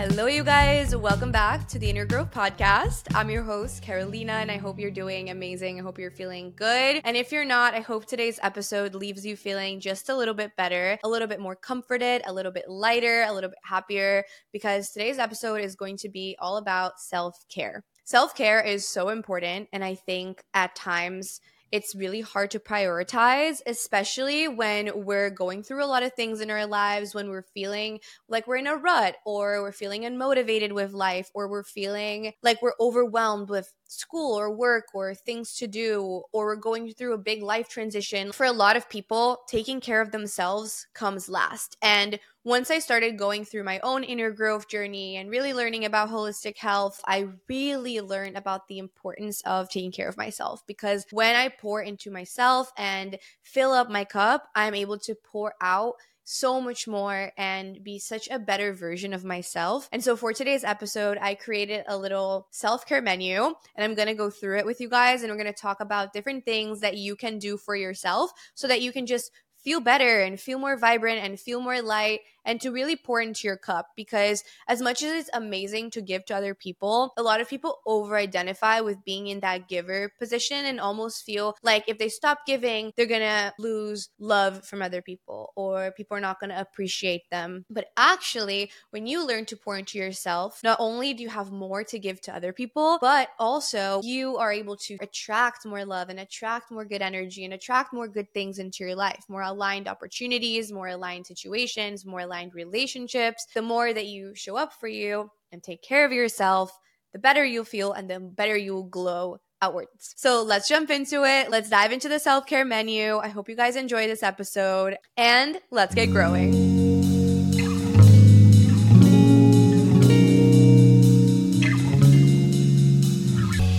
Hello, you guys. Welcome back to the Inner Growth Podcast. I'm your host, Carolina, and I hope you're doing amazing. I hope you're feeling good. And if you're not, I hope today's episode leaves you feeling just a little bit better, a little bit more comforted, a little bit lighter, a little bit happier, because today's episode is going to be all about self care. Self care is so important. And I think at times, it's really hard to prioritize, especially when we're going through a lot of things in our lives, when we're feeling like we're in a rut, or we're feeling unmotivated with life, or we're feeling like we're overwhelmed with school or work or things to do, or we're going through a big life transition. For a lot of people, taking care of themselves comes last. And once I started going through my own inner growth journey and really learning about holistic health, I really learned about the importance of taking care of myself because when I pour into myself and fill up my cup, I'm able to pour out so much more and be such a better version of myself. And so for today's episode, I created a little self care menu and I'm going to go through it with you guys. And we're going to talk about different things that you can do for yourself so that you can just feel better and feel more vibrant and feel more light and to really pour into your cup because as much as it's amazing to give to other people a lot of people over identify with being in that giver position and almost feel like if they stop giving they're gonna lose love from other people or people are not gonna appreciate them. But actually when you learn to pour into yourself not only do you have more to give to other people but also you are able to attract more love and attract more good energy and attract more good things into your life more aligned opportunities more aligned situations more aligned relationships, the more that you show up for you and take care of yourself, the better you'll feel and the better you'll glow outwards. So let's jump into it. Let's dive into the self care menu. I hope you guys enjoy this episode and let's get growing.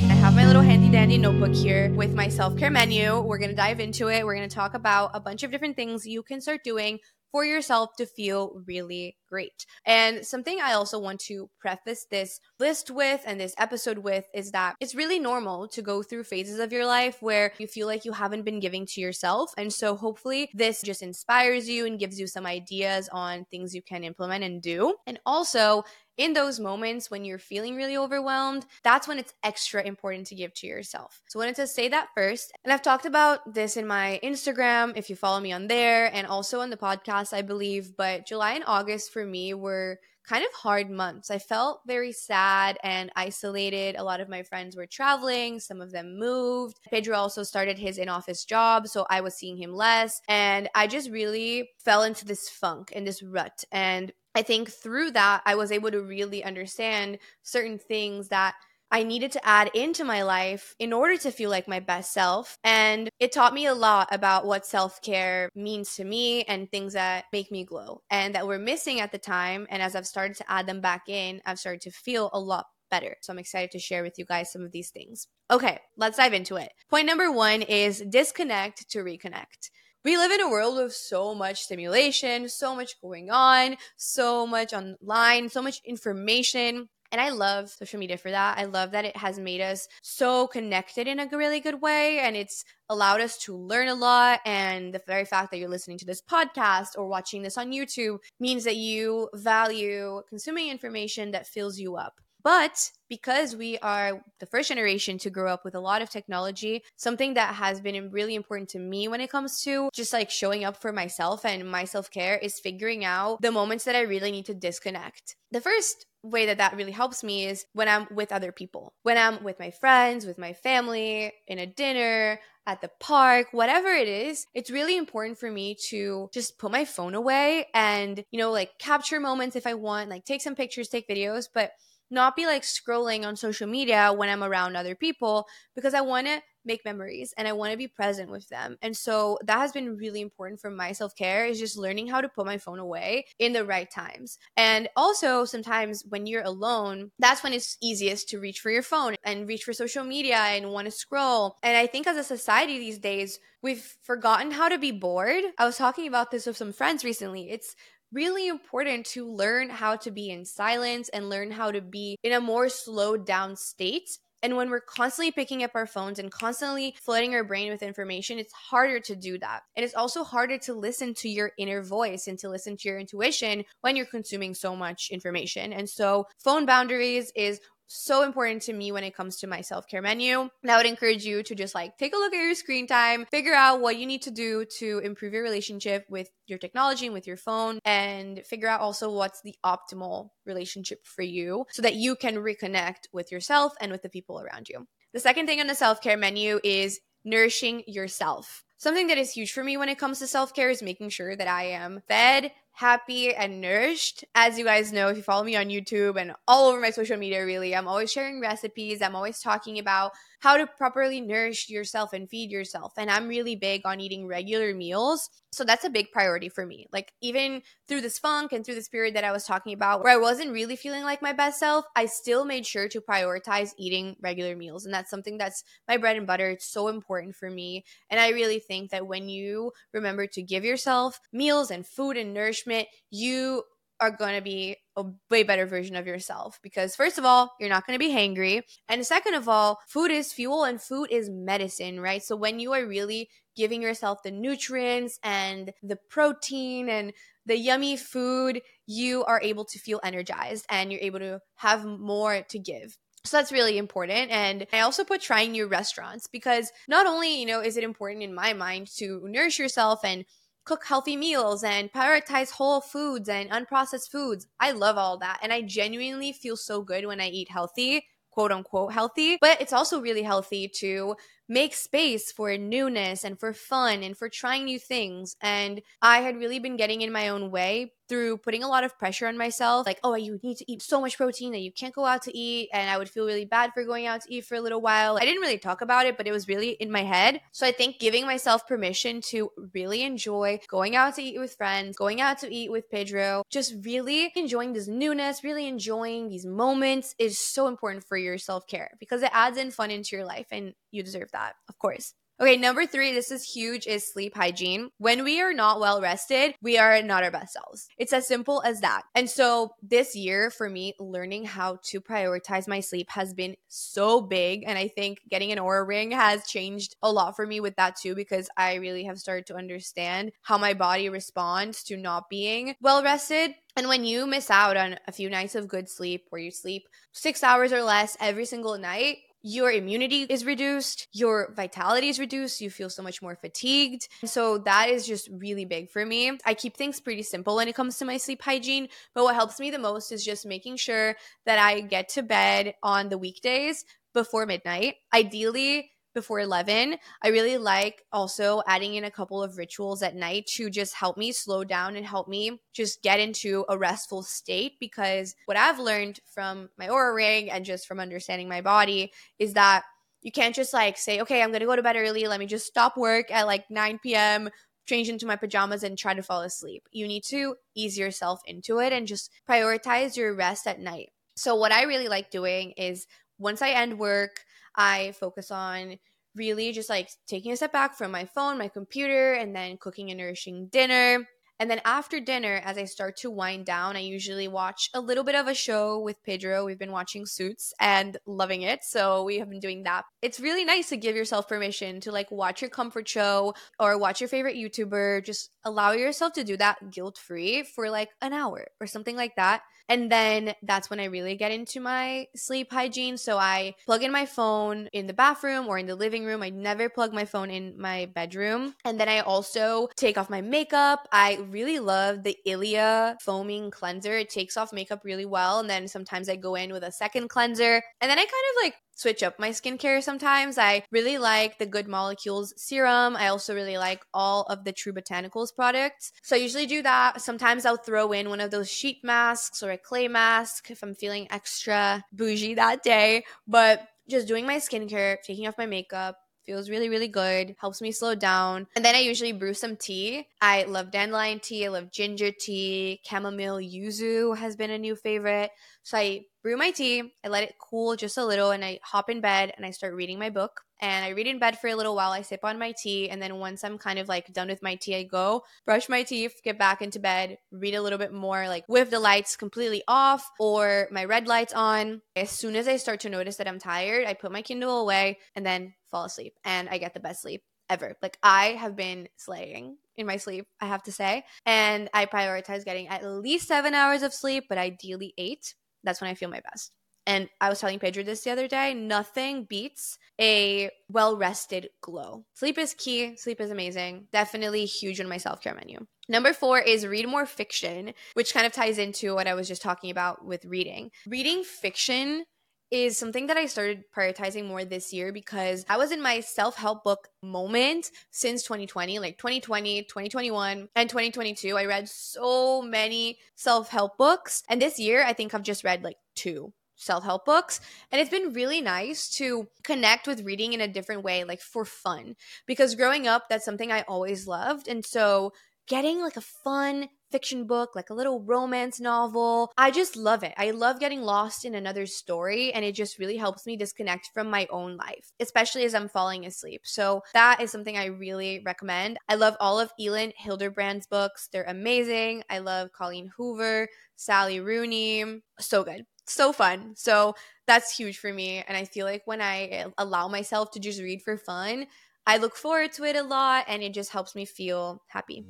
I have my little handy dandy notebook here with my self care menu. We're going to dive into it. We're going to talk about a bunch of different things you can start doing for yourself to feel really great. And something I also want to preface this list with and this episode with is that it's really normal to go through phases of your life where you feel like you haven't been giving to yourself. And so hopefully this just inspires you and gives you some ideas on things you can implement and do. And also, in those moments when you're feeling really overwhelmed, that's when it's extra important to give to yourself. So I wanted to say that first. And I've talked about this in my Instagram, if you follow me on there, and also on the podcast, I believe. But July and August for me were kind of hard months. I felt very sad and isolated. A lot of my friends were traveling, some of them moved. Pedro also started his in office job, so I was seeing him less. And I just really fell into this funk and this rut. And I think through that, I was able to really understand certain things that I needed to add into my life in order to feel like my best self. And it taught me a lot about what self care means to me and things that make me glow and that were missing at the time. And as I've started to add them back in, I've started to feel a lot better. So I'm excited to share with you guys some of these things. Okay, let's dive into it. Point number one is disconnect to reconnect. We live in a world with so much stimulation, so much going on, so much online, so much information. And I love social media for that. I love that it has made us so connected in a really good way and it's allowed us to learn a lot. And the very fact that you're listening to this podcast or watching this on YouTube means that you value consuming information that fills you up. But because we are the first generation to grow up with a lot of technology, something that has been really important to me when it comes to just like showing up for myself and my self care is figuring out the moments that I really need to disconnect. The first way that that really helps me is when I'm with other people. When I'm with my friends, with my family, in a dinner, at the park, whatever it is, it's really important for me to just put my phone away and, you know, like capture moments if I want, like take some pictures, take videos, but not be like scrolling on social media when I'm around other people because I want to make memories and I want to be present with them. And so that has been really important for my self care is just learning how to put my phone away in the right times. And also, sometimes when you're alone, that's when it's easiest to reach for your phone and reach for social media and want to scroll. And I think as a society these days, we've forgotten how to be bored. I was talking about this with some friends recently. It's really important to learn how to be in silence and learn how to be in a more slowed down state and when we're constantly picking up our phones and constantly flooding our brain with information, it's harder to do that. And it's also harder to listen to your inner voice and to listen to your intuition when you're consuming so much information. And so, phone boundaries is so important to me when it comes to my self care menu. And I would encourage you to just like take a look at your screen time, figure out what you need to do to improve your relationship with your technology and with your phone, and figure out also what's the optimal relationship for you so that you can reconnect with yourself and with the people around you. The second thing on the self care menu is nourishing yourself. Something that is huge for me when it comes to self care is making sure that I am fed, happy and nourished. As you guys know, if you follow me on YouTube and all over my social media, really, I'm always sharing recipes. I'm always talking about how to properly nourish yourself and feed yourself. And I'm really big on eating regular meals. So that's a big priority for me. Like, even through this funk and through this period that I was talking about, where I wasn't really feeling like my best self, I still made sure to prioritize eating regular meals. And that's something that's my bread and butter. It's so important for me. And I really think that when you remember to give yourself meals and food and nourishment, you are going to be a way better version of yourself because first of all you're not going to be hangry. And second of all food is fuel and food is medicine right? So when you are really giving yourself the nutrients and the protein and the yummy food you are able to feel energized and you're able to have more to give. So that's really important. And I also put trying new restaurants because not only, you know, is it important in my mind to nourish yourself and cook healthy meals and prioritize whole foods and unprocessed foods. I love all that. And I genuinely feel so good when I eat healthy, quote unquote healthy. But it's also really healthy to make space for newness and for fun and for trying new things. And I had really been getting in my own way through putting a lot of pressure on myself like oh you need to eat so much protein that you can't go out to eat and i would feel really bad for going out to eat for a little while. I didn't really talk about it but it was really in my head. So i think giving myself permission to really enjoy going out to eat with friends going out to eat with pedro just really enjoying this newness really enjoying these moments is so important for your self-care because it adds in fun into your life. And you deserve that of course Okay, number three, this is huge, is sleep hygiene. When we are not well rested, we are not our best selves. It's as simple as that. And so this year for me, learning how to prioritize my sleep has been so big. And I think getting an Oura ring has changed a lot for me with that too, because I really have started to understand how my body responds to not being well rested. And when you miss out on a few nights of good sleep, where you sleep six hours or less every single night, your immunity is reduced, your vitality is reduced, you feel so much more fatigued. So that is just really big for me. I keep things pretty simple when it comes to my sleep hygiene, but what helps me the most is just making sure that I get to bed on the weekdays before midnight. Ideally, before 11. I really like also adding in a couple of rituals at night to just help me slow down and help me just get into a restful state because what I've learned from my Oura ring and just from understanding my body is that you can't just like say, okay, I'm going to go to bed early. Let me just stop work at like 9 p.m., change into my pajamas and try to fall asleep. You need to ease yourself into it and just prioritize your rest at night. So, what I really like doing is once I end work, I focus on really just like taking a step back from my phone, my computer, and then cooking a nourishing dinner. And then after dinner, as I start to wind down, I usually watch a little bit of a show with Pedro. We've been watching Suits and loving it. So we have been doing that. It's really nice to give yourself permission to like watch your comfort show or watch your favorite YouTuber. Just allow yourself to do that guilt free for like an hour or something like that. And then that's when I really get into my sleep hygiene. So I plug in my phone in the bathroom or in the living room. I never plug my phone in my bedroom. And then I also take off my makeup. I really love the Ilia foaming cleanser. It takes off makeup really well. And then sometimes I go in with a second cleanser. And then I kind of like switch up my skincare sometimes. I really like the Good Molecules serum. I also really like all of the True Botanicals products. So I usually do that. Sometimes I'll throw in one of those sheet masks or a clay mask if I'm feeling extra bougie that day. But just doing my skincare, taking off my makeup, feels really really good helps me slow down and then i usually brew some tea i love dandelion tea i love ginger tea chamomile yuzu has been a new favorite so i brew my tea i let it cool just a little and i hop in bed and i start reading my book and I read in bed for a little while. I sip on my tea, and then once I'm kind of like done with my tea, I go brush my teeth, get back into bed, read a little bit more, like with the lights completely off or my red lights on. As soon as I start to notice that I'm tired, I put my Kindle away and then fall asleep, and I get the best sleep ever. Like I have been slaying in my sleep, I have to say. And I prioritize getting at least seven hours of sleep, but ideally eight. That's when I feel my best. And I was telling Pedro this the other day nothing beats a well rested glow. Sleep is key. Sleep is amazing. Definitely huge in my self care menu. Number four is read more fiction, which kind of ties into what I was just talking about with reading. Reading fiction is something that I started prioritizing more this year because I was in my self help book moment since 2020, like 2020, 2021, and 2022. I read so many self help books. And this year, I think I've just read like two self help books. And it's been really nice to connect with reading in a different way, like for fun. Because growing up, that's something I always loved. And so getting like a fun fiction book, like a little romance novel. I just love it. I love getting lost in another story, and it just really helps me disconnect from my own life, especially as I'm falling asleep. So, that is something I really recommend. I love all of Elin Hilderbrand's books, they're amazing. I love Colleen Hoover, Sally Rooney. So good so fun. So that's huge for me. And I feel like when I eh, allow myself to just read for fun, I look forward to it a lot and it just helps me feel happy.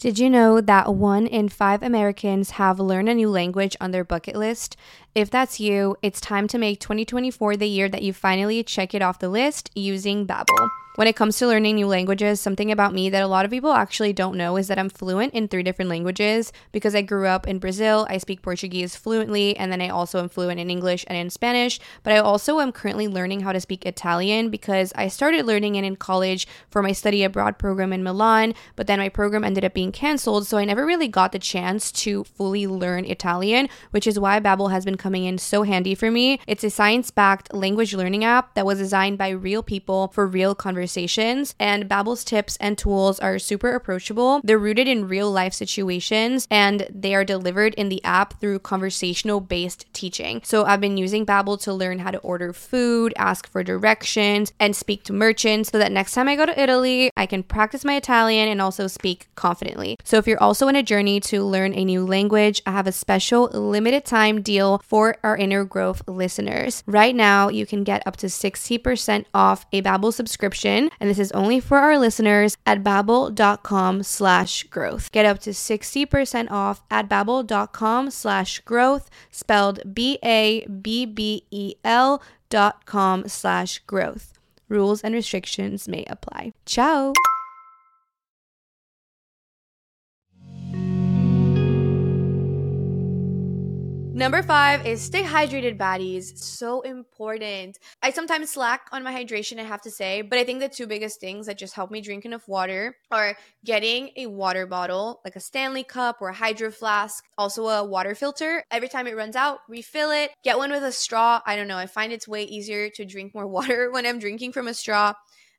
Did you know that one in five Americans have learned a new language on their bucket list? If that's you, it's time to make 2024 the year that you finally check it off the list using Babbel. When it comes to learning new languages, something about me that a lot of people actually don't know is that I'm fluent in three different languages because I grew up in Brazil. I speak Portuguese fluently, and then I also am fluent in English and in Spanish. But I also am currently learning how to speak Italian because I started learning it in college for my study abroad program in Milan, but then my program ended up being canceled, so I never really got the chance to fully learn Italian, which is why Babbel has been coming in so handy for me. It's a science-backed language learning app that was designed by real people for real conversations conversations, and Babbel's tips and tools are super approachable. They're rooted in real life situations and they are delivered in the app through conversational based teaching. So I've been using Babbel to learn how to order food, ask for directions, and speak to merchants so that next time I go to Italy, I can practice my Italian and also speak confidently. So if you're also in a journey to learn a new language, I have a special limited time deal for our inner growth listeners. Right now, you can get up to 60% off a Babbel subscription and this is only for our listeners at babbel.com slash growth. Get up to 60% off at babbel.com slash growth, spelled B-A-B-B-E-L dot com slash growth. Rules and restrictions may apply. Ciao! Number five is stay hydrated, baddies. So important. I sometimes slack on my hydration, I have to say, but I think the two biggest things that just help me drink enough water are getting a water bottle, like a Stanley cup or a hydro flask, also a water filter. Every time it runs out, refill it. Get one with a straw. I don't know. I find it's way easier to drink more water when I'm drinking from a straw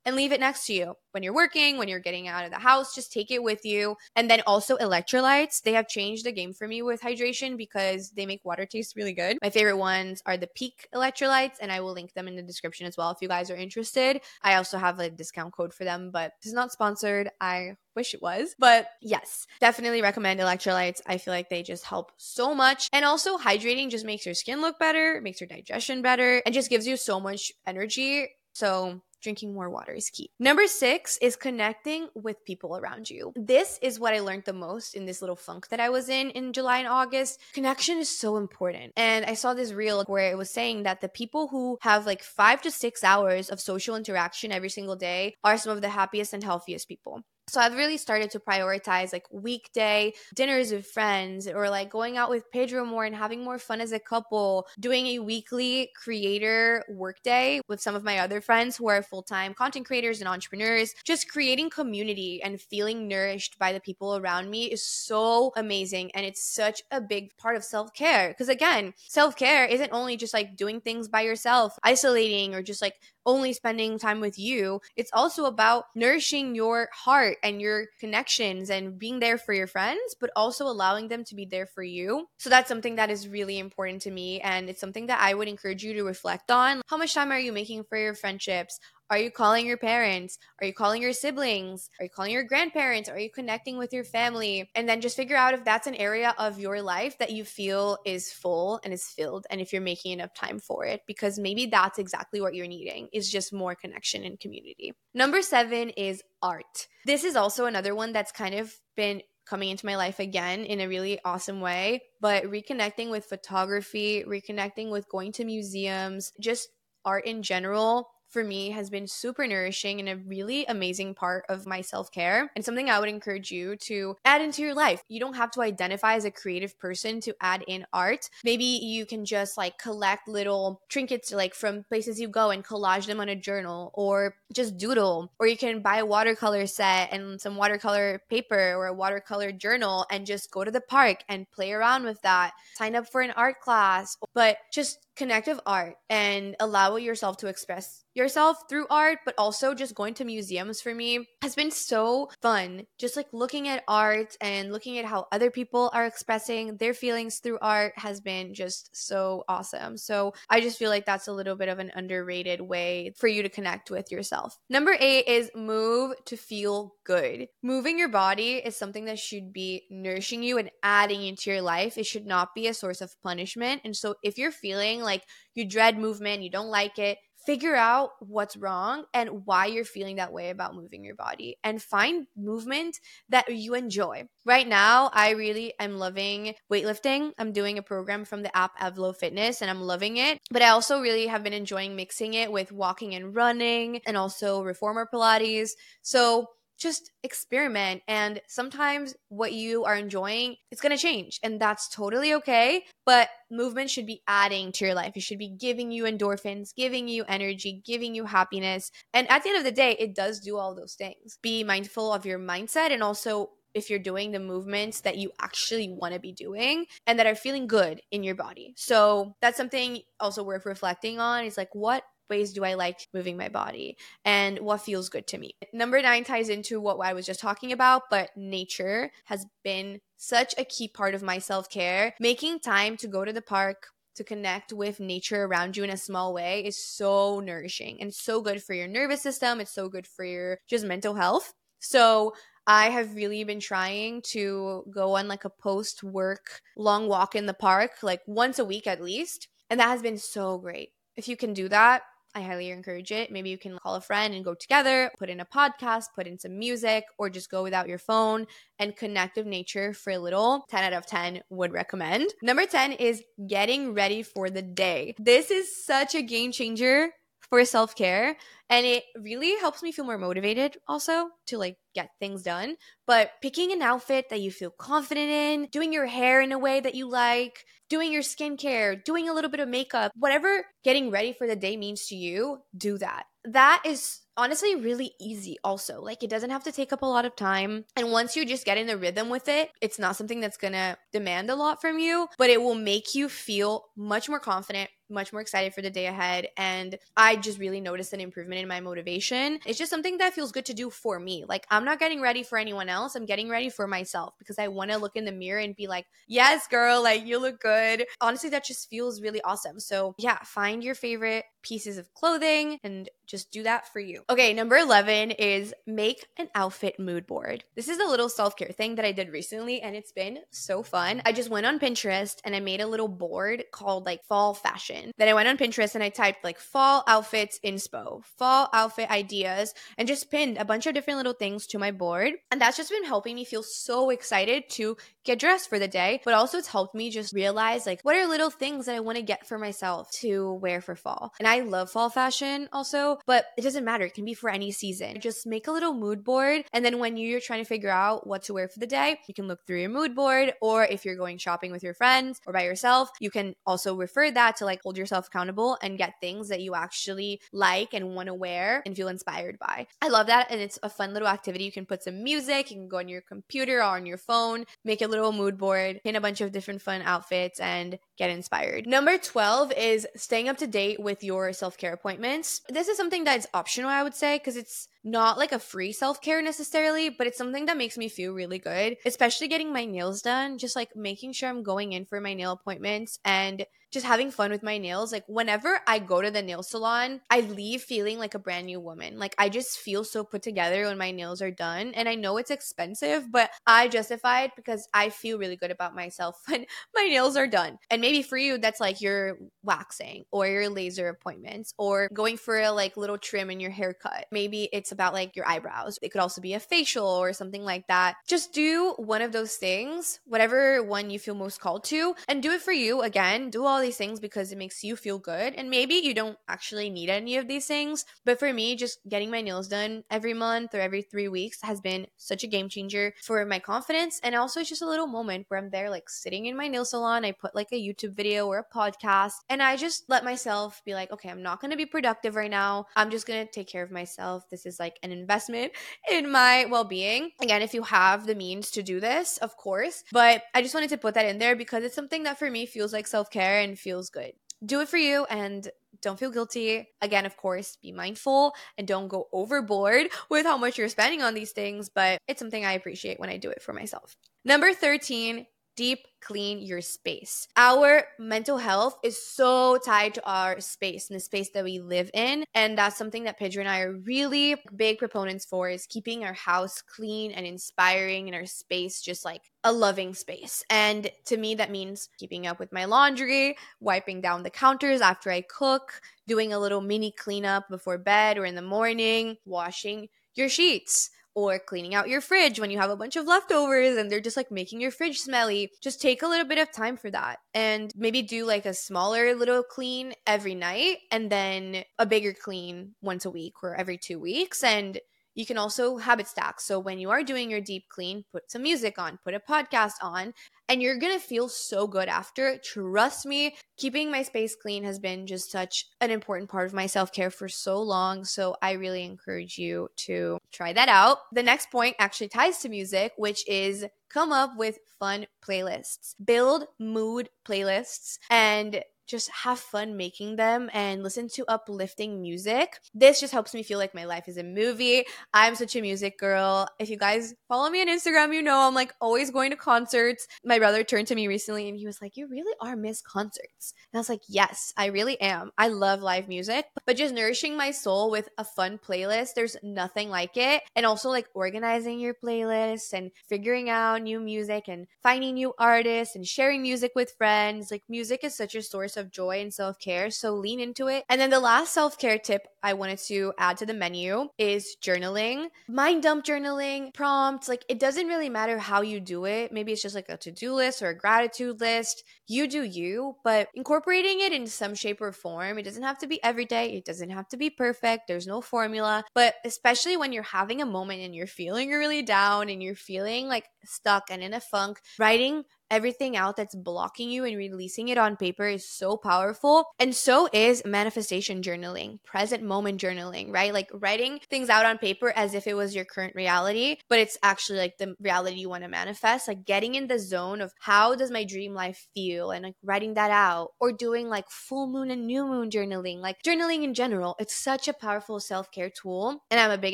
and leave it next to you when you're working, when you're getting out of the house, just take it with you. And then also electrolytes. They have changed the game for me with hydration because they make water taste really good. My favorite ones are the Pique electrolytes, and I will link them in the description as well if you guys are interested. I also have a discount code for them, but this is not sponsored. I wish it was. But yes, definitely recommend electrolytes. I feel like they just help so much. And also, hydrating just makes your skin look better, makes your digestion better, and just gives you so much energy. So, drinking more water is key. Number six is connecting with people around you. This is what I learned the most in this little funk that I was in in July and August. Connection is so important. And I saw this reel where it was saying that the people who have like five to six hours of social interaction every single day are some of the happiest and healthiest people. So I've really started to prioritize like weekday dinners with friends or like going out with Pedro more and having more fun as a couple, doing a weekly creator workday with some of my other friends who are full time content creators and entrepreneurs. Just creating community and feeling nourished by the people around me is so amazing. And it's such a big part of self care. Because again, self care isn't only just like doing things by yourself, isolating, or just like only spending time with you. It's also about nourishing your heart and your connections and being there for your friends, but also allowing them to be there for you. So that's something that is really important to me. And it's something that I would encourage you to reflect on. How much time are you making for your friendships? Are you calling your parents? Are you calling your siblings? Are you calling your grandparents? Are you connecting with your family? And then just figure out if that's an area of your life that you feel is full and is filled and if you're making enough time for it because maybe that's exactly what you're needing is just more connection and community. Number 7 is art. This is also another one that's kind of been coming into my life again in a really awesome way. But reconnecting with photography, reconnecting with going to museums, just art in general for me has been super nourishing and a really amazing part of my self care and something I would encourage you to add into your life. You don't have to identify as a creative person to add in art. Maybe you can just like collect little trinkets like from places you go and collage them on a journal or just doodle. Or you can buy a watercolor set and some watercolor paper or a watercolor journal and just go to the park and play around with that. Sign up for an art class, but just connect with art and allow yourself to express yourself through art, but also just going to museums for me has been so fun. Just like looking at art and looking at how other people are expressing their feelings through art has been just so awesome. So I just feel like that's a little bit of an underrated way for you to connect with yourself. Number eight is move to feel good. Moving your body is something that should be nourishing you and adding into your life. It should not be a source of punishment. And so if you're feeling like you dread movement, you don't like it, figure out what's wrong and why you're feeling that way about moving your body and find movement that you enjoy. Right now, I really am loving weightlifting. I'm doing a program from the app Evlo Fitness and I'm loving it. But I also really have been enjoying mixing it with walking and running and also reformer Pilates. So just experiment and sometimes what you are enjoying it's going to change and that's totally okay but movement should be adding to your life it should be giving you endorphins giving you energy giving you happiness and at the end of the day it does do all those things be mindful of your mindset and also if you're doing the movements that you actually want to be doing and that are feeling good in your body. So that's something also worth reflecting on. Is like, what ways do I like moving my body and what feels good to me. Number nine ties into what I was just talking about, but nature has been such a key part of my self care. Making time to go to the park, to connect with nature around you in a small way is so nourishing and so good for your nervous system. It's so good for your just mental health. So, I have really been trying to go on like a post work long walk in the park, like once a week at least. And that has been so great. If you can do that, I highly encourage it. Maybe you can call a friend and go together, put in a podcast, put in some music, or just go without your phone and connect with nature for a little. 10 out of 10 would recommend. Number 10 is getting ready for the day. This is such a game changer for self care. And it really helps me feel more motivated also to like get things done. But picking an outfit that you feel confident in, doing your hair in a way that you like, doing your skincare, doing a little bit of makeup, whatever getting ready for the day means to you, do that. That is honestly really easy also. Like it doesn't have to take up a lot of time. And once you just get in the rhythm with it, it's not something that's to demand a lot from you, but it will make you feel much more confident, much more excited for the day ahead. And I just really noticed an improvement in my motivation. It's just something that feels good to do for me. Like I'm not getting ready for anyone else. I'm getting ready for myself because I want to look in the mirror and be like, yes, girl, like you look good. Honestly, that just feels really awesome. So yeah, find your favorite pieces of clothing and just do that for you. Okay, number 11 is make an outfit mood board. This is a little self care thing that I did recently and it's been so fun. I just went on Pinterest and I made a little board called like fall fashion fashion. Then I went on Pinterest and I typed like fall outfits inspo, fall outfit ideas, and just pinned a bunch of different little things to my board. And that's just been helping me feel so excited to get dressed for the day, but also it's helped me just realize like what are little things that I want to get for myself to wear for fall. And I love fall fashion also, but it doesn't matter. It can be for any season. Just make a little mood board. And then when you're trying to figure out what to wear for the day, you can look through your mood board. Or if you're going shopping with your friends or by yourself, you can also refer that to like hold yourself accountable and get things that you actually like and want to wear and feel inspired by. I love that. And it's a fun little activity. You can put some music, you can go on your computer or on your phone, make a little mood board, pin a bunch of different fun outfits, and get inspired. Number 12 is staying up to date with your self care appointments. This is something that's optional, I would say, because it's not like a free self care necessarily, but it's something that makes me feel really good, especially getting my nails done, just like making sure I'm going in for my nail appointments and just having fun with my nails. Like whenever I go to the nail salon, I leave feeling like a brand new woman. Like I just feel so put together when my nails are done. And I know it's expensive, but I justify it because I feel really good about myself when my nails are done. And maybe for you, that's like your waxing or your laser appointments or going for a like little trim in your haircut. Maybe it's about like your eyebrows. It could also be a facial or something like that. Just do one of those things, whatever one you feel most called to, and do it for you. Again, do all these things because it makes you feel good. And maybe you don't actually need any of these things. But for me, just getting my nails done every month or every three weeks has been such a game changer for my confidence. And also, it's just a little moment where I'm there, like sitting in my nail salon. I put like a YouTube video or a podcast, and I just let myself be like, okay, I'm not going to be productive right now. I'm just going to take care of myself. This is like an investment in my well being. Again, if you have the means to do this, of course. But I just wanted to put that in there because it's something that for me feels like self care and feels good. Do it for you and don't feel guilty. Again, of course, be mindful and don't go overboard with how much you're spending on these things, but it's something I appreciate when I do it for myself. Number 13, deep clean your space. Our mental health is so tied to our space and the space that we live in. And that's something that Pedro and I are really big proponents for is keeping our house clean and inspiring and our space just like a loving space. And to me, that means keeping up with my laundry, wiping down the counters after I cook, doing a little mini cleanup before bed or in the morning, washing your sheets or cleaning out your fridge when you have a bunch of leftovers and they're just like making your fridge smelly. Just take a little bit of time for that and maybe do like a smaller little clean every night and then a bigger clean once a week or every two weeks. And you can also habit stack. So when you are doing your deep clean, put some music on, put a podcast on, and you're gonna feel so good after. Trust me, keeping my space clean has been just such an important part of my self care for so long. So I really encourage you to try that out. The next point actually ties to music, which is come up with fun playlists, build mood playlists, and just have fun making them and listen to uplifting music. This just helps me feel like my life is a movie. I'm such a music girl. If you guys follow me on Instagram, you know I'm like always going to concerts. My brother turned to me recently and he was like, You really are Miss Concerts. And I was like, Yes, I really am. I love live music, but just nourishing my soul with a fun playlist, there's nothing like it. And also like organizing your playlist and figuring out new music and finding new artists and sharing music with friends. Like music is such a source of of joy and self care. So lean into it. And then the last self care tip I wanted to add to the menu is journaling, mind dump journaling, prompts. Like it doesn't really matter how you do it. Maybe it's just like a to do list or a gratitude list. You do you, but incorporating it in some shape or form. It doesn't have to be every day, it doesn't have to be perfect. There's no formula. But especially when you're having a moment and you're feeling really down and you're feeling like stuck and in a funk, writing everything out that's blocking you and releasing it on paper is so powerful. And so is manifestation journaling, present moment journaling, right? Like writing things out on paper as if it was your current reality, but it's actually like the reality you want to manifest, like getting in the zone of how does my dream life feel and like writing that out or doing like full moon and new moon journaling, like journaling in general. It's such a powerful self care tool, and I'm a big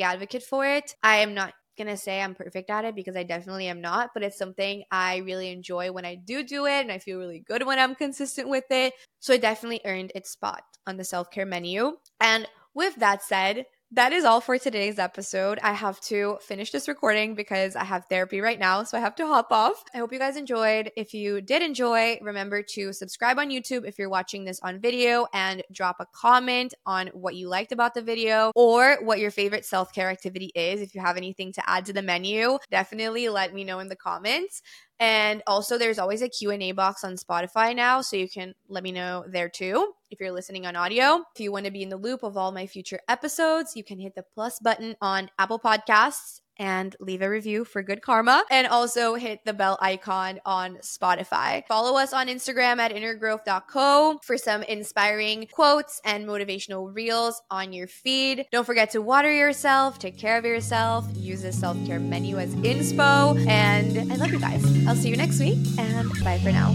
advocate for it. I am not gonna say I'm perfect at it because I definitely am not, but it's something I really enjoy when I do do it and I feel really good when I'm consistent with it. So it definitely earned its spot on the self care menu. And with that said, that is all for today's episode. I have to finish this recording because I have therapy right now, so I have to hop off. I hope you guys enjoyed. If you did enjoy, remember to subscribe on YouTube if you're watching this on video and drop a comment on what you liked about the video or what your favorite self care activity is. If you have anything to add to the menu, definitely let me know in the comments. And also there's always a Q&A box on Spotify now, so you can let me know there too if you're listening on audio. If you want to be in the loop of all my future episodes, you can hit the plus button on Apple Podcasts and leave a review for good karma. And also hit the bell icon on Spotify. Follow us on Instagram at innergrowth.co for some inspiring quotes and motivational reels on your feed. Don't forget to water yourself, take care of yourself, use the self care menu as inspo. And I love you guys. I'll see you next week and bye for now.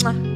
Mwah.